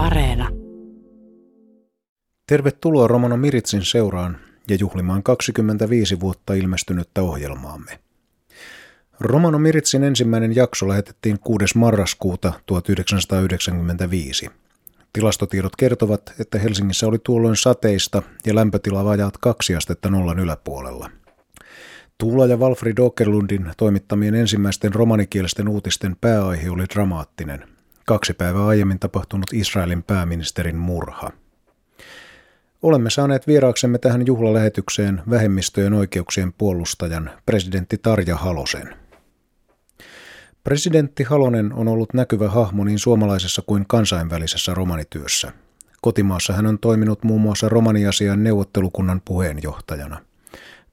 Areena. Tervetuloa Romano Miritsin seuraan ja juhlimaan 25 vuotta ilmestynyttä ohjelmaamme. Romano Miritsin ensimmäinen jakso lähetettiin 6. marraskuuta 1995. Tilastotiedot kertovat, että Helsingissä oli tuolloin sateista ja lämpötila vajaat kaksi astetta nollan yläpuolella. Tuula ja Walfrid Okerlundin toimittamien ensimmäisten romanikielisten uutisten pääaihe oli dramaattinen. Kaksi päivää aiemmin tapahtunut Israelin pääministerin murha. Olemme saaneet vieraaksemme tähän juhlalähetykseen vähemmistöjen oikeuksien puolustajan presidentti Tarja Halosen. Presidentti Halonen on ollut näkyvä hahmo niin suomalaisessa kuin kansainvälisessä romanityössä. Kotimaassa hän on toiminut muun muassa romaniasian neuvottelukunnan puheenjohtajana.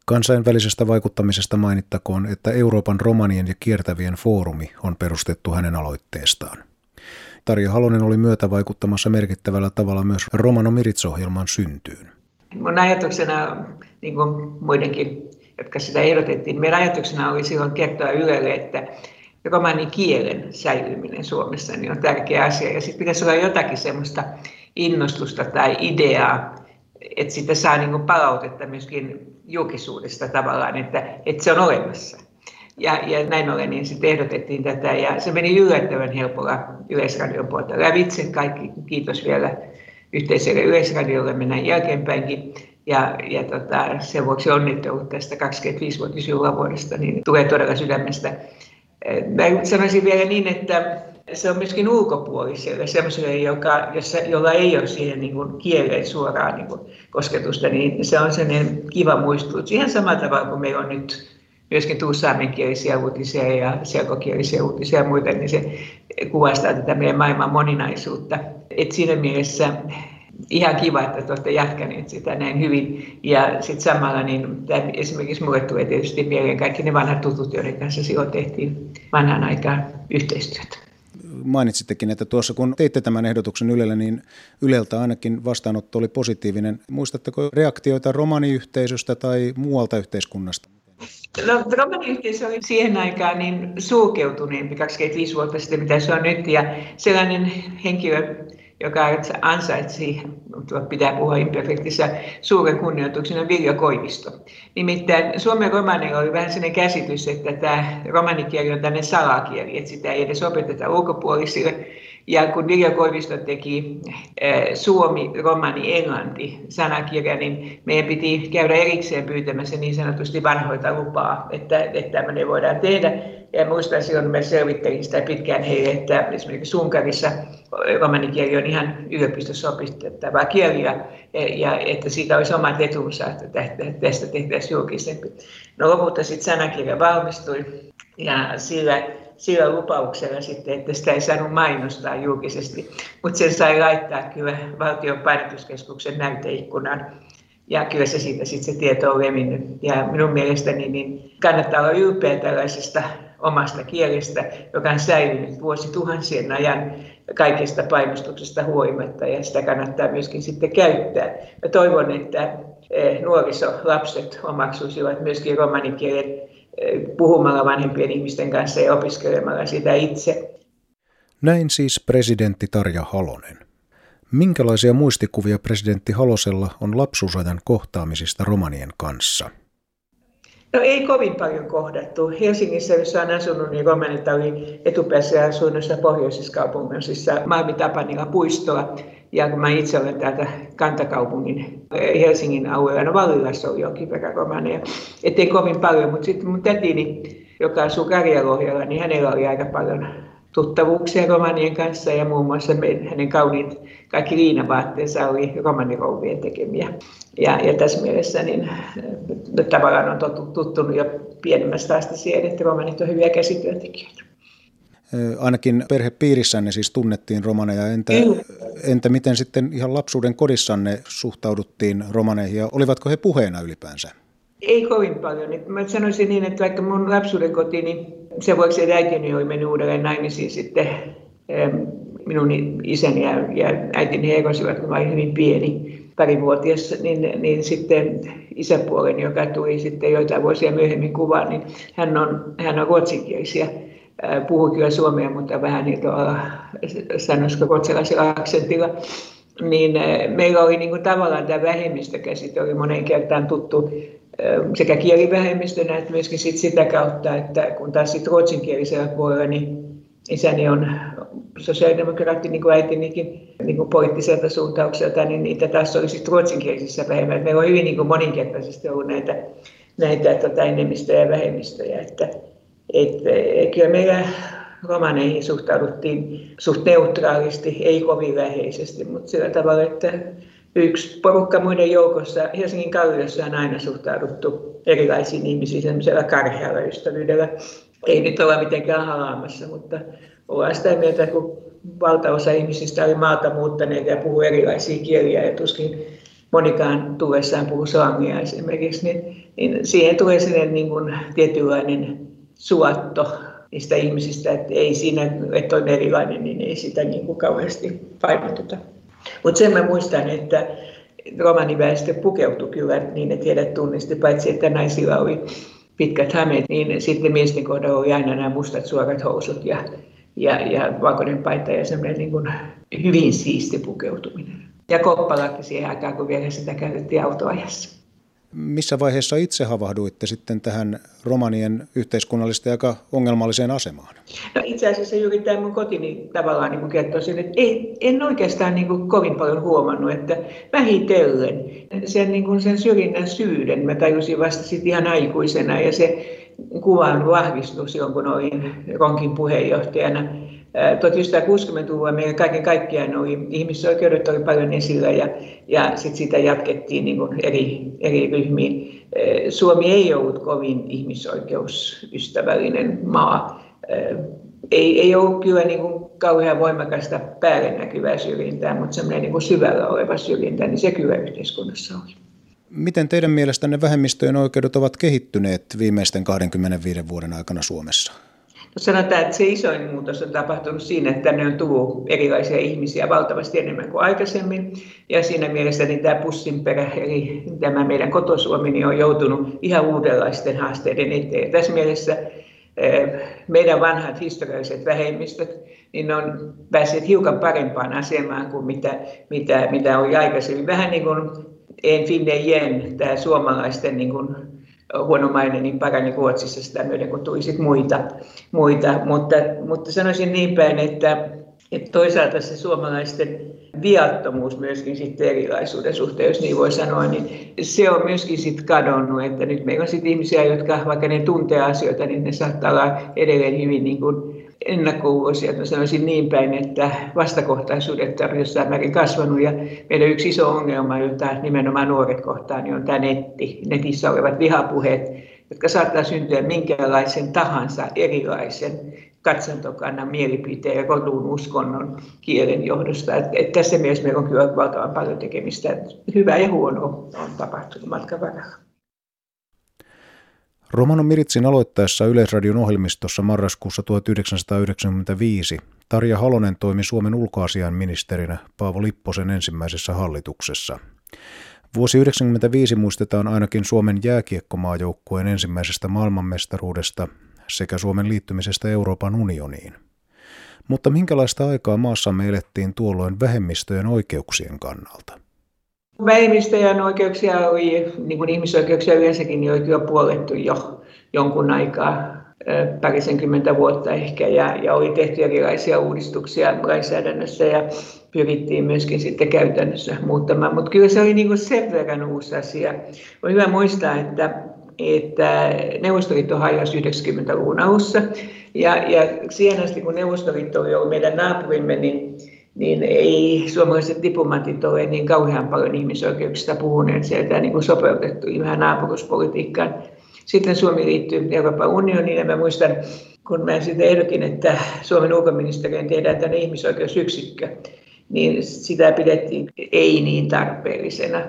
Kansainvälisestä vaikuttamisesta mainittakoon, että Euroopan romanien ja kiertävien foorumi on perustettu hänen aloitteestaan. Tarja Halonen oli myötävaikuttamassa merkittävällä tavalla myös Romano Mirits-ohjelman syntyyn. Mun ajatuksena, niin kuin muidenkin, jotka sitä ehdotettiin, meidän ajatuksena oli silloin kertoa Ylelle, että romanin kielen säilyminen Suomessa niin on tärkeä asia. Ja sitten pitäisi olla jotakin semmoista innostusta tai ideaa, että sitä saa niin palautetta myöskin julkisuudesta tavallaan, että, että se on olemassa. Ja, ja näin ollen niin sitten ehdotettiin tätä ja se meni yllättävän helpolla Yleisradion puolta lävitse. Kaikki kiitos vielä yhteiselle Yleisradiolle mennään jälkeenpäinkin. Ja, ja tota, sen vuoksi onnittelut tästä 25-vuotisjuhlavuodesta, niin tulee todella sydämestä. Mä sanoisin vielä niin, että se on myöskin ulkopuoliselle, sellaiselle, joka, jossa, jolla ei ole siihen niin kuin kieleen suoraan niin kuin kosketusta, niin se on sellainen kiva muistutus. Ihan samalla tavalla kuin meillä on nyt myöskin saamenkielisiä uutisia ja selkokielisiä uutisia ja muita, niin se kuvastaa tätä meidän maailman moninaisuutta. Et siinä mielessä ihan kiva, että te olette jatkaneet sitä näin hyvin. Ja sitten samalla niin esimerkiksi mulle tulee tietysti mieleen kaikki ne vanhat tutut, joiden kanssa silloin tehtiin vanhan aikaan yhteistyötä. Mainitsittekin, että tuossa kun teitte tämän ehdotuksen Ylellä, niin Yleltä ainakin vastaanotto oli positiivinen. Muistatteko reaktioita romaniyhteisöstä tai muualta yhteiskunnasta? No, romaniyhteisö oli siihen aikaan niin sulkeutuneempi 25 vuotta sitten, mitä se on nyt. Ja sellainen henkilö, joka ansaitsi, pitää puhua imperfektissä, suuren kunnioituksen on Viljo Koivisto. Nimittäin Suomen romanilla oli vähän sellainen käsitys, että tämä romanikieli on tänne salakieli, että sitä ei edes opeteta ulkopuolisille. Ja kun Vilja Koivisto teki eh, Suomi, Romani, Englanti sanakirja, niin meidän piti käydä erikseen pyytämässä niin sanotusti vanhoita lupaa, että, että tämmöinen voidaan tehdä. Ja muistan silloin, mä selvittelin sitä pitkään heille, että esimerkiksi Unkarissa romanikieli on ihan yliopistossa opistettava kieli ja, ja että siitä olisi omat etunsa, että tästä tehtäisiin julkisempi. No lopulta sitten sanakirja valmistui ja sillä sillä lupauksella sitten, että sitä ei saanut mainostaa julkisesti, mutta sen sai laittaa kyllä valtion painotuskeskuksen näyteikkunan. Ja kyllä se siitä sitten se tieto on levinnyt. Ja minun mielestäni niin kannattaa olla ylpeä tällaisesta omasta kielestä, joka on säilynyt vuosituhansien ajan kaikesta painostuksesta huolimatta ja sitä kannattaa myöskin sitten käyttää. Mä toivon, että eh, nuorisolapset omaksuisivat myöskin romanikielen puhumalla vanhempien ihmisten kanssa ja opiskelemalla sitä itse. Näin siis presidentti Tarja Halonen. Minkälaisia muistikuvia presidentti Halosella on lapsuusajan kohtaamisista romanien kanssa? No ei kovin paljon kohdattu. Helsingissä, jossa on asunut, niin romanit oli etupäässä asunnossa pohjoisissa kaupungissa Malmi Tapanilla puistoa. Ja kun mä itse olen täältä kantakaupungin eh, Helsingin alueella, no Vallilassa on jonkin verran romaneja, ettei kovin paljon, mutta sitten mun tätini, joka asuu Karjalohjalla, niin hänellä oli aika paljon tuttavuuksia romanien kanssa ja muun muassa hänen kauniit kaikki liinavaatteensa oli romanirouvien tekemiä. Ja, ja tässä mielessä niin, eh, tavallaan on tuttunut jo pienemmästä asti siihen, että romanit on hyviä käsityöntekijöitä. Ainakin perhepiirissänne siis tunnettiin romaneja. Entä, entä miten sitten ihan lapsuuden kodissanne suhtauduttiin romaneihin ja olivatko he puheena ylipäänsä? Ei kovin paljon. Mä sanoisin niin, että vaikka mun lapsuuden koti, niin sen vuoksi, että äitini oli mennyt uudelleen naimisiin sitten minun isäni ja, ja äitini erosivat, kun mä olin hyvin pieni, parivuotias, niin, niin sitten isäpuoleni, joka tuli sitten joitain vuosia myöhemmin kuvaan, niin hän on, hän on ruotsinkielisiä puhui kyllä suomea, mutta vähän niin tuolla, sanoisiko ruotsalaisella aksentilla. Niin meillä oli niin kuin tavallaan tämä vähemmistökäsite oli monen kertaan tuttu sekä kielivähemmistönä että myöskin sit sitä kautta, että kun taas sit ruotsinkielisellä puolella, niin isäni on sosiaalidemokraatti, niin kuin äitinikin niin kuin poliittiselta suuntaukselta, niin niitä taas oli sitten ruotsinkielisissä vähemmän. Meillä on hyvin niin kuin moninkertaisesti ollut näitä, näitä tota, enemmistöjä ja vähemmistöjä. Että, et, et, kyllä meillä romaneihin suhtauduttiin suht neutraalisti, ei kovin läheisesti, mutta sillä tavalla, että yksi porukka muiden joukossa, Helsingin Kalliossa on aina suhtauduttu erilaisiin ihmisiin sellaisella karhealla ystävyydellä. Ei nyt olla mitenkään halaamassa, mutta ollaan sitä mieltä, kun valtaosa ihmisistä oli maalta muuttaneet ja puhuu erilaisia kieliä ja tuskin monikaan tullessaan puhuu slangia esimerkiksi, niin, niin siihen tulee sellainen niin kuin tietynlainen suotto niistä ihmisistä, että ei siinä, että on erilainen, niin ei sitä niin kuin kauheasti painoteta. Mutta sen mä muistan, että romaniväestö pukeutui kyllä niin, että heidät tunnisti, paitsi että naisilla oli pitkät hämeet, niin sitten miesten kohdalla oli aina nämä mustat suorat housut ja, ja, ja valkoinen paita ja semmoinen niin kuin hyvin siisti pukeutuminen. Ja koppalakki siihen aikaan, kun vielä sitä käytettiin autoajassa. Missä vaiheessa itse havahduitte sitten tähän romanien yhteiskunnallisesti aika ongelmalliseen asemaan? No itse asiassa juuri tämä mun kotini tavallaan niin kertoo sen, että ei, en oikeastaan niin kuin kovin paljon huomannut, että vähitellen sen, niin kuin sen syrjinnän syyden mä tajusin vasta sitten ihan aikuisena ja se kuvan vahvistus silloin, kun olin Ronkin puheenjohtajana 1960-luvulla meillä kaiken kaikkiaan oli, ihmisoikeudet oli paljon esillä ja, ja sit sitä jatkettiin niin kuin eri, eri ryhmiin. Suomi ei ollut kovin ihmisoikeusystävällinen maa. Ei, ei ollut kyllä niin kuin kauhean voimakasta päälle näkyvää syrjintää, mutta semmoinen niin syvällä oleva syrjintä, niin se kyllä yhteiskunnassa oli. Miten teidän mielestänne vähemmistöjen oikeudet ovat kehittyneet viimeisten 25 vuoden aikana Suomessa? Sanotaan, että se isoin muutos on tapahtunut siinä, että tänne on tullut erilaisia ihmisiä valtavasti enemmän kuin aikaisemmin. Ja siinä mielessä niin tämä pussinperä, eli tämä meidän kotosuomi, niin on joutunut ihan uudenlaisten haasteiden eteen. Tässä mielessä eh, meidän vanhat historialliset vähemmistöt, niin on päässeet hiukan parempaan asemaan kuin mitä, mitä, mitä oli aikaisemmin. Vähän niin kuin en finne jen, tämä suomalaisten niin kuin huono maine niin parani Ruotsissa sitä myöden, kun tuli sit muita. muita. Mutta, mutta sanoisin niin päin, että, että toisaalta se suomalaisten viattomuus myöskin sitten erilaisuuden suhteen, jos niin voi sanoa, niin se on myöskin sitten kadonnut, että nyt meillä on sitten ihmisiä, jotka vaikka ne tuntee asioita, niin ne saattaa olla edelleen hyvin niin kuin ennakkoluuloisia. Mä sanoisin niin päin, että vastakohtaisuudet on jossain määrin kasvanut ja meidän yksi iso ongelma, jota nimenomaan nuoret kohtaan, niin on tämä netti, netissä olevat vihapuheet, jotka saattaa syntyä minkälaisen tahansa erilaisen katsantokannan, mielipiteen ja rodun uskonnon kielen johdosta. Et, et tässä mielessä meillä on kyllä valtavan paljon tekemistä. Hyvä ja huono on tapahtunut matkan varrella. Romano Miritsin aloittaessa Yleisradion ohjelmistossa marraskuussa 1995 Tarja Halonen toimi Suomen ulkoasian ministerinä Paavo Lipposen ensimmäisessä hallituksessa. Vuosi 1995 muistetaan ainakin Suomen jääkiekkomaajoukkueen ensimmäisestä maailmanmestaruudesta sekä Suomen liittymisestä Euroopan unioniin. Mutta minkälaista aikaa maassamme elettiin tuolloin vähemmistöjen oikeuksien kannalta? Vähemmistöjen oikeuksia oli, niin kuin ihmisoikeuksia yleensäkin, niin oli kyllä puolettu jo jonkun aikaa, parisenkymmentä vuotta ehkä, ja, ja oli tehty erilaisia uudistuksia lainsäädännössä ja pyrittiin myöskin sitten käytännössä muuttamaan. Mutta kyllä se oli niin kuin sen verran uusi asia. On hyvä muistaa, että että Neuvostoliitto hajosi 90-luvun alussa. Ja, ja siihen asti, kun Neuvostoliitto oli ollut meidän naapurimme, niin niin ei suomalaiset diplomatit ole niin kauhean paljon ihmisoikeuksista puhuneet sieltä niin sopeutettu vähän naapuruspolitiikkaan. Sitten Suomi liittyy Euroopan unioniin ja mä muistan, kun mä sitten ehdotin, että Suomen ulkoministeriön tehdään tänne ihmisoikeusyksikkö, niin sitä pidettiin ei niin tarpeellisena.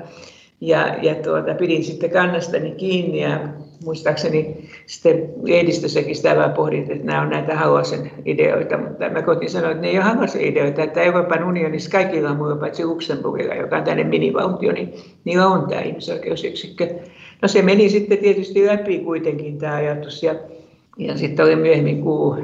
Ja, ja tuota, pidin sitten kannastani kiinni ja muistaakseni sitten lehdistössäkin sitä vähän pohdit, että nämä on näitä Haluasen ideoita, mutta mä koitin sanoa, että ne ei ole Haluasen ideoita, että Euroopan unionissa kaikilla muilla paitsi Luxemburgilla, joka on tänne minivaltio, niin niillä on tämä ihmisoikeusyksikkö. No se meni sitten tietysti läpi kuitenkin tämä ajatus ja, ja sitten oli myöhemmin kuu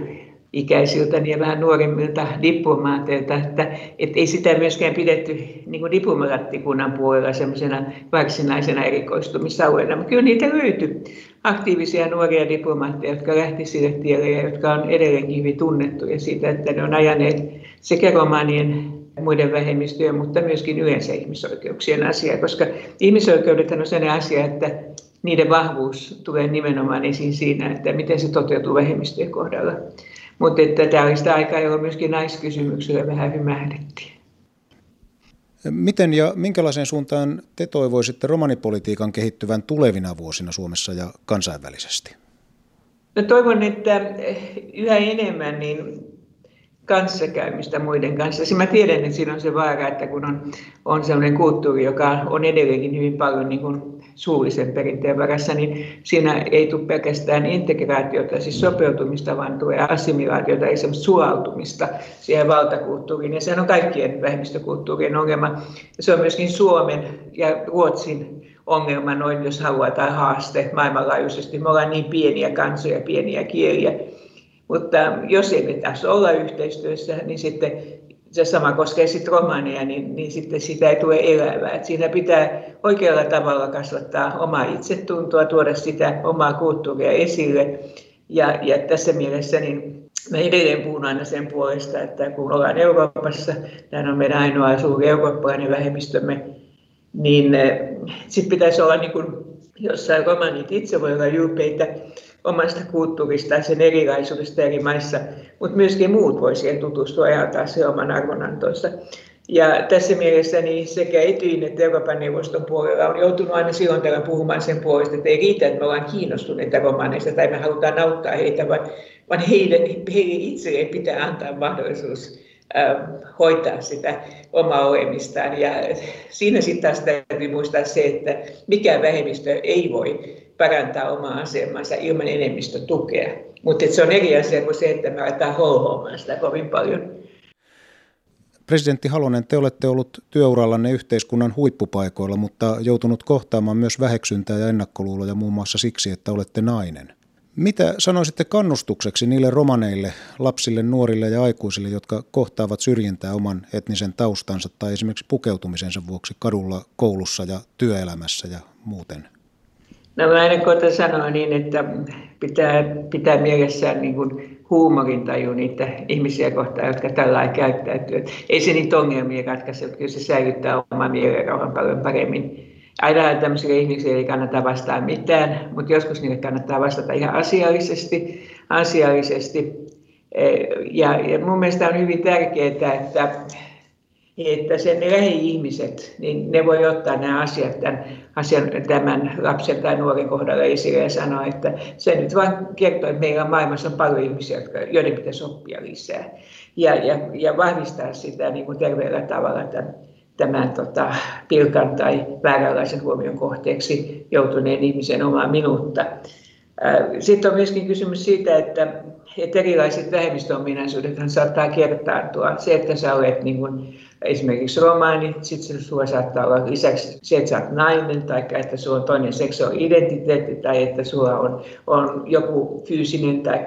ikäisiltä ja vähän nuoremmilta diplomaateilta, että et ei sitä myöskään pidetty niin kuin diplomaattikunnan puolella semmoisena varsinaisena erikoistumisalueena, mutta kyllä niitä löytyi aktiivisia nuoria diplomaatteja, jotka lähti sille tielle ja jotka on edelleenkin hyvin tunnettuja siitä, että ne on ajaneet sekä romanien muiden vähemmistöjen, mutta myöskin yleensä ihmisoikeuksien asia, koska ihmisoikeudet on sellainen asia, että niiden vahvuus tulee nimenomaan esiin siinä, että miten se toteutuu vähemmistöjen kohdalla. Mutta että tämä oli sitä aikaa, jolloin myöskin naiskysymyksellä vähän hymähdettiin. Miten ja minkälaiseen suuntaan te toivoisitte romanipolitiikan kehittyvän tulevina vuosina Suomessa ja kansainvälisesti? No toivon, että yhä enemmän niin kanssakäymistä muiden kanssa. Siis mä tiedän, että siinä on se vaara, että kun on, on sellainen kulttuuri, joka on edelleenkin hyvin paljon niin kuin suullisen perinteen varassa, niin siinä ei tule pelkästään integraatiota, siis sopeutumista, vaan tulee assimilaatiota, ei semmoista sulautumista siihen valtakulttuuriin. Ja sehän on kaikkien vähemmistökulttuurien ongelma. Se on myöskin Suomen ja Ruotsin ongelma noin, jos haluaa, tai haaste maailmanlaajuisesti. Me ollaan niin pieniä kansoja, pieniä kieliä. Mutta jos ei pitäisi olla yhteistyössä, niin sitten se sama koskee sitten romania, niin, niin sitten sitä ei tule elävää. Et siinä pitää oikealla tavalla kasvattaa omaa itsetuntoa, tuoda sitä omaa kulttuuria esille. Ja, ja tässä mielessä niin mä edelleen puhun aina sen puolesta, että kun ollaan Euroopassa, tämä on meidän ainoa suuri eurooppalainen vähemmistömme, niin eh, sitten pitäisi olla niin kuin jossain romanit itse voi olla ylpeitä omasta kulttuurista ja sen erilaisuudesta eri maissa, mutta myöskin muut voi siihen tutustua ja antaa se oman arvonantonsa. Ja tässä mielessä niin sekä Etyin että Euroopan neuvoston puolella on joutunut aina silloin tällä puhumaan sen puolesta, että ei riitä, että me ollaan kiinnostuneita romaneista tai me halutaan auttaa heitä, vaan, vaan heille, heille itselleen pitää antaa mahdollisuus äh, hoitaa sitä omaa olemistaan. Ja siinä sitten taas täytyy muistaa se, että mikään vähemmistö ei voi parantaa omaa asemansa ilman enemmistötukea. Mutta se on eri asia kuin se, että me aletaan holhoamaan sitä kovin paljon. Presidentti Halonen, te olette ollut työurallanne yhteiskunnan huippupaikoilla, mutta joutunut kohtaamaan myös väheksyntää ja ennakkoluuloja muun muassa siksi, että olette nainen. Mitä sanoisitte kannustukseksi niille romaneille, lapsille, nuorille ja aikuisille, jotka kohtaavat syrjintää oman etnisen taustansa tai esimerkiksi pukeutumisensa vuoksi kadulla, koulussa ja työelämässä ja muuten? No mä aina koitan sanoa niin, että pitää, pitää mielessään niin kuin huumorintaju niitä ihmisiä kohtaan, jotka tällä käyttäytyy. Ei se niitä ongelmia ratkaise, kyllä se säilyttää omaa mielenrauhan paljon paremmin. Aina tämmöisille ihmisille ei kannata vastata mitään, mutta joskus niille kannattaa vastata ihan asiallisesti. asiallisesti. Ja, ja mun mielestä on hyvin tärkeää, että että sen lähi-ihmiset, niin ne voi ottaa nämä asiat tämän, asian, tämän lapsen tai nuoren kohdalla esille ja sanoa, että se nyt vain kertoo, että meillä on maailmassa paljon ihmisiä, joiden pitäisi oppia lisää. Ja, ja, ja vahvistaa sitä niin kuin terveellä tavalla tämän, tämän tota, pilkan tai vääränlaisen huomion kohteeksi joutuneen ihmisen omaa minuutta. Sitten on myöskin kysymys siitä, että, että erilaiset vähemmistöominaisuudet saattaa kertaantua. Se, että sä olet niin kuin, esimerkiksi romaani, sitten sulla saattaa olla lisäksi se, että sä oot nainen, tai että sulla on toinen seksuaalidentiteetti, tai että sulla on, on joku fyysinen tai,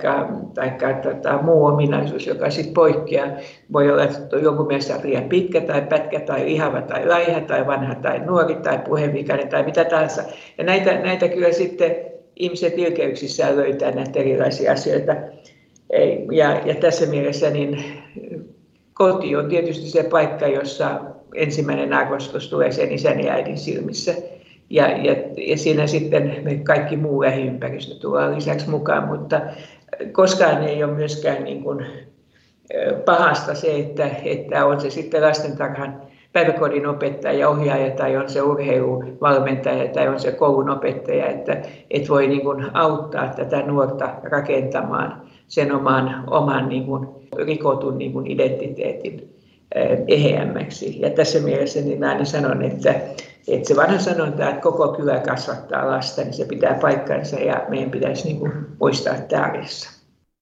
tai tota, muu ominaisuus, joka sitten poikkeaa. Voi olla, että jonkun mielestä liian pitkä tai pätkä tai lihava tai laiha tai vanha tai nuori tai puheenvikainen tai mitä tahansa. Ja näitä, näitä kyllä sitten ihmiset ilkeyksissään löytää näitä erilaisia asioita. Ja, ja tässä mielessä niin koti on tietysti se paikka, jossa ensimmäinen arvostus tulee sen isän ja äidin silmissä. Ja, ja, ja siinä sitten me kaikki muu lähiympäristö tulee lisäksi mukaan, mutta koskaan ei ole myöskään niin kuin pahasta se, että, että on se sitten lastentarhan päiväkodin opettaja, ohjaaja tai on se urheiluvalmentaja tai on se koulun opettaja, että, että voi niin kuin auttaa tätä nuorta rakentamaan sen oman, oman niin kuin rikotun niin kuin identiteetin eh, eheämmäksi. Ja tässä mielessä niin mä aina sanon, että, että se vanha sanonta, että koko kylä kasvattaa lasta, niin se pitää paikkansa ja meidän pitäisi niin kuin muistaa tämä arjessa.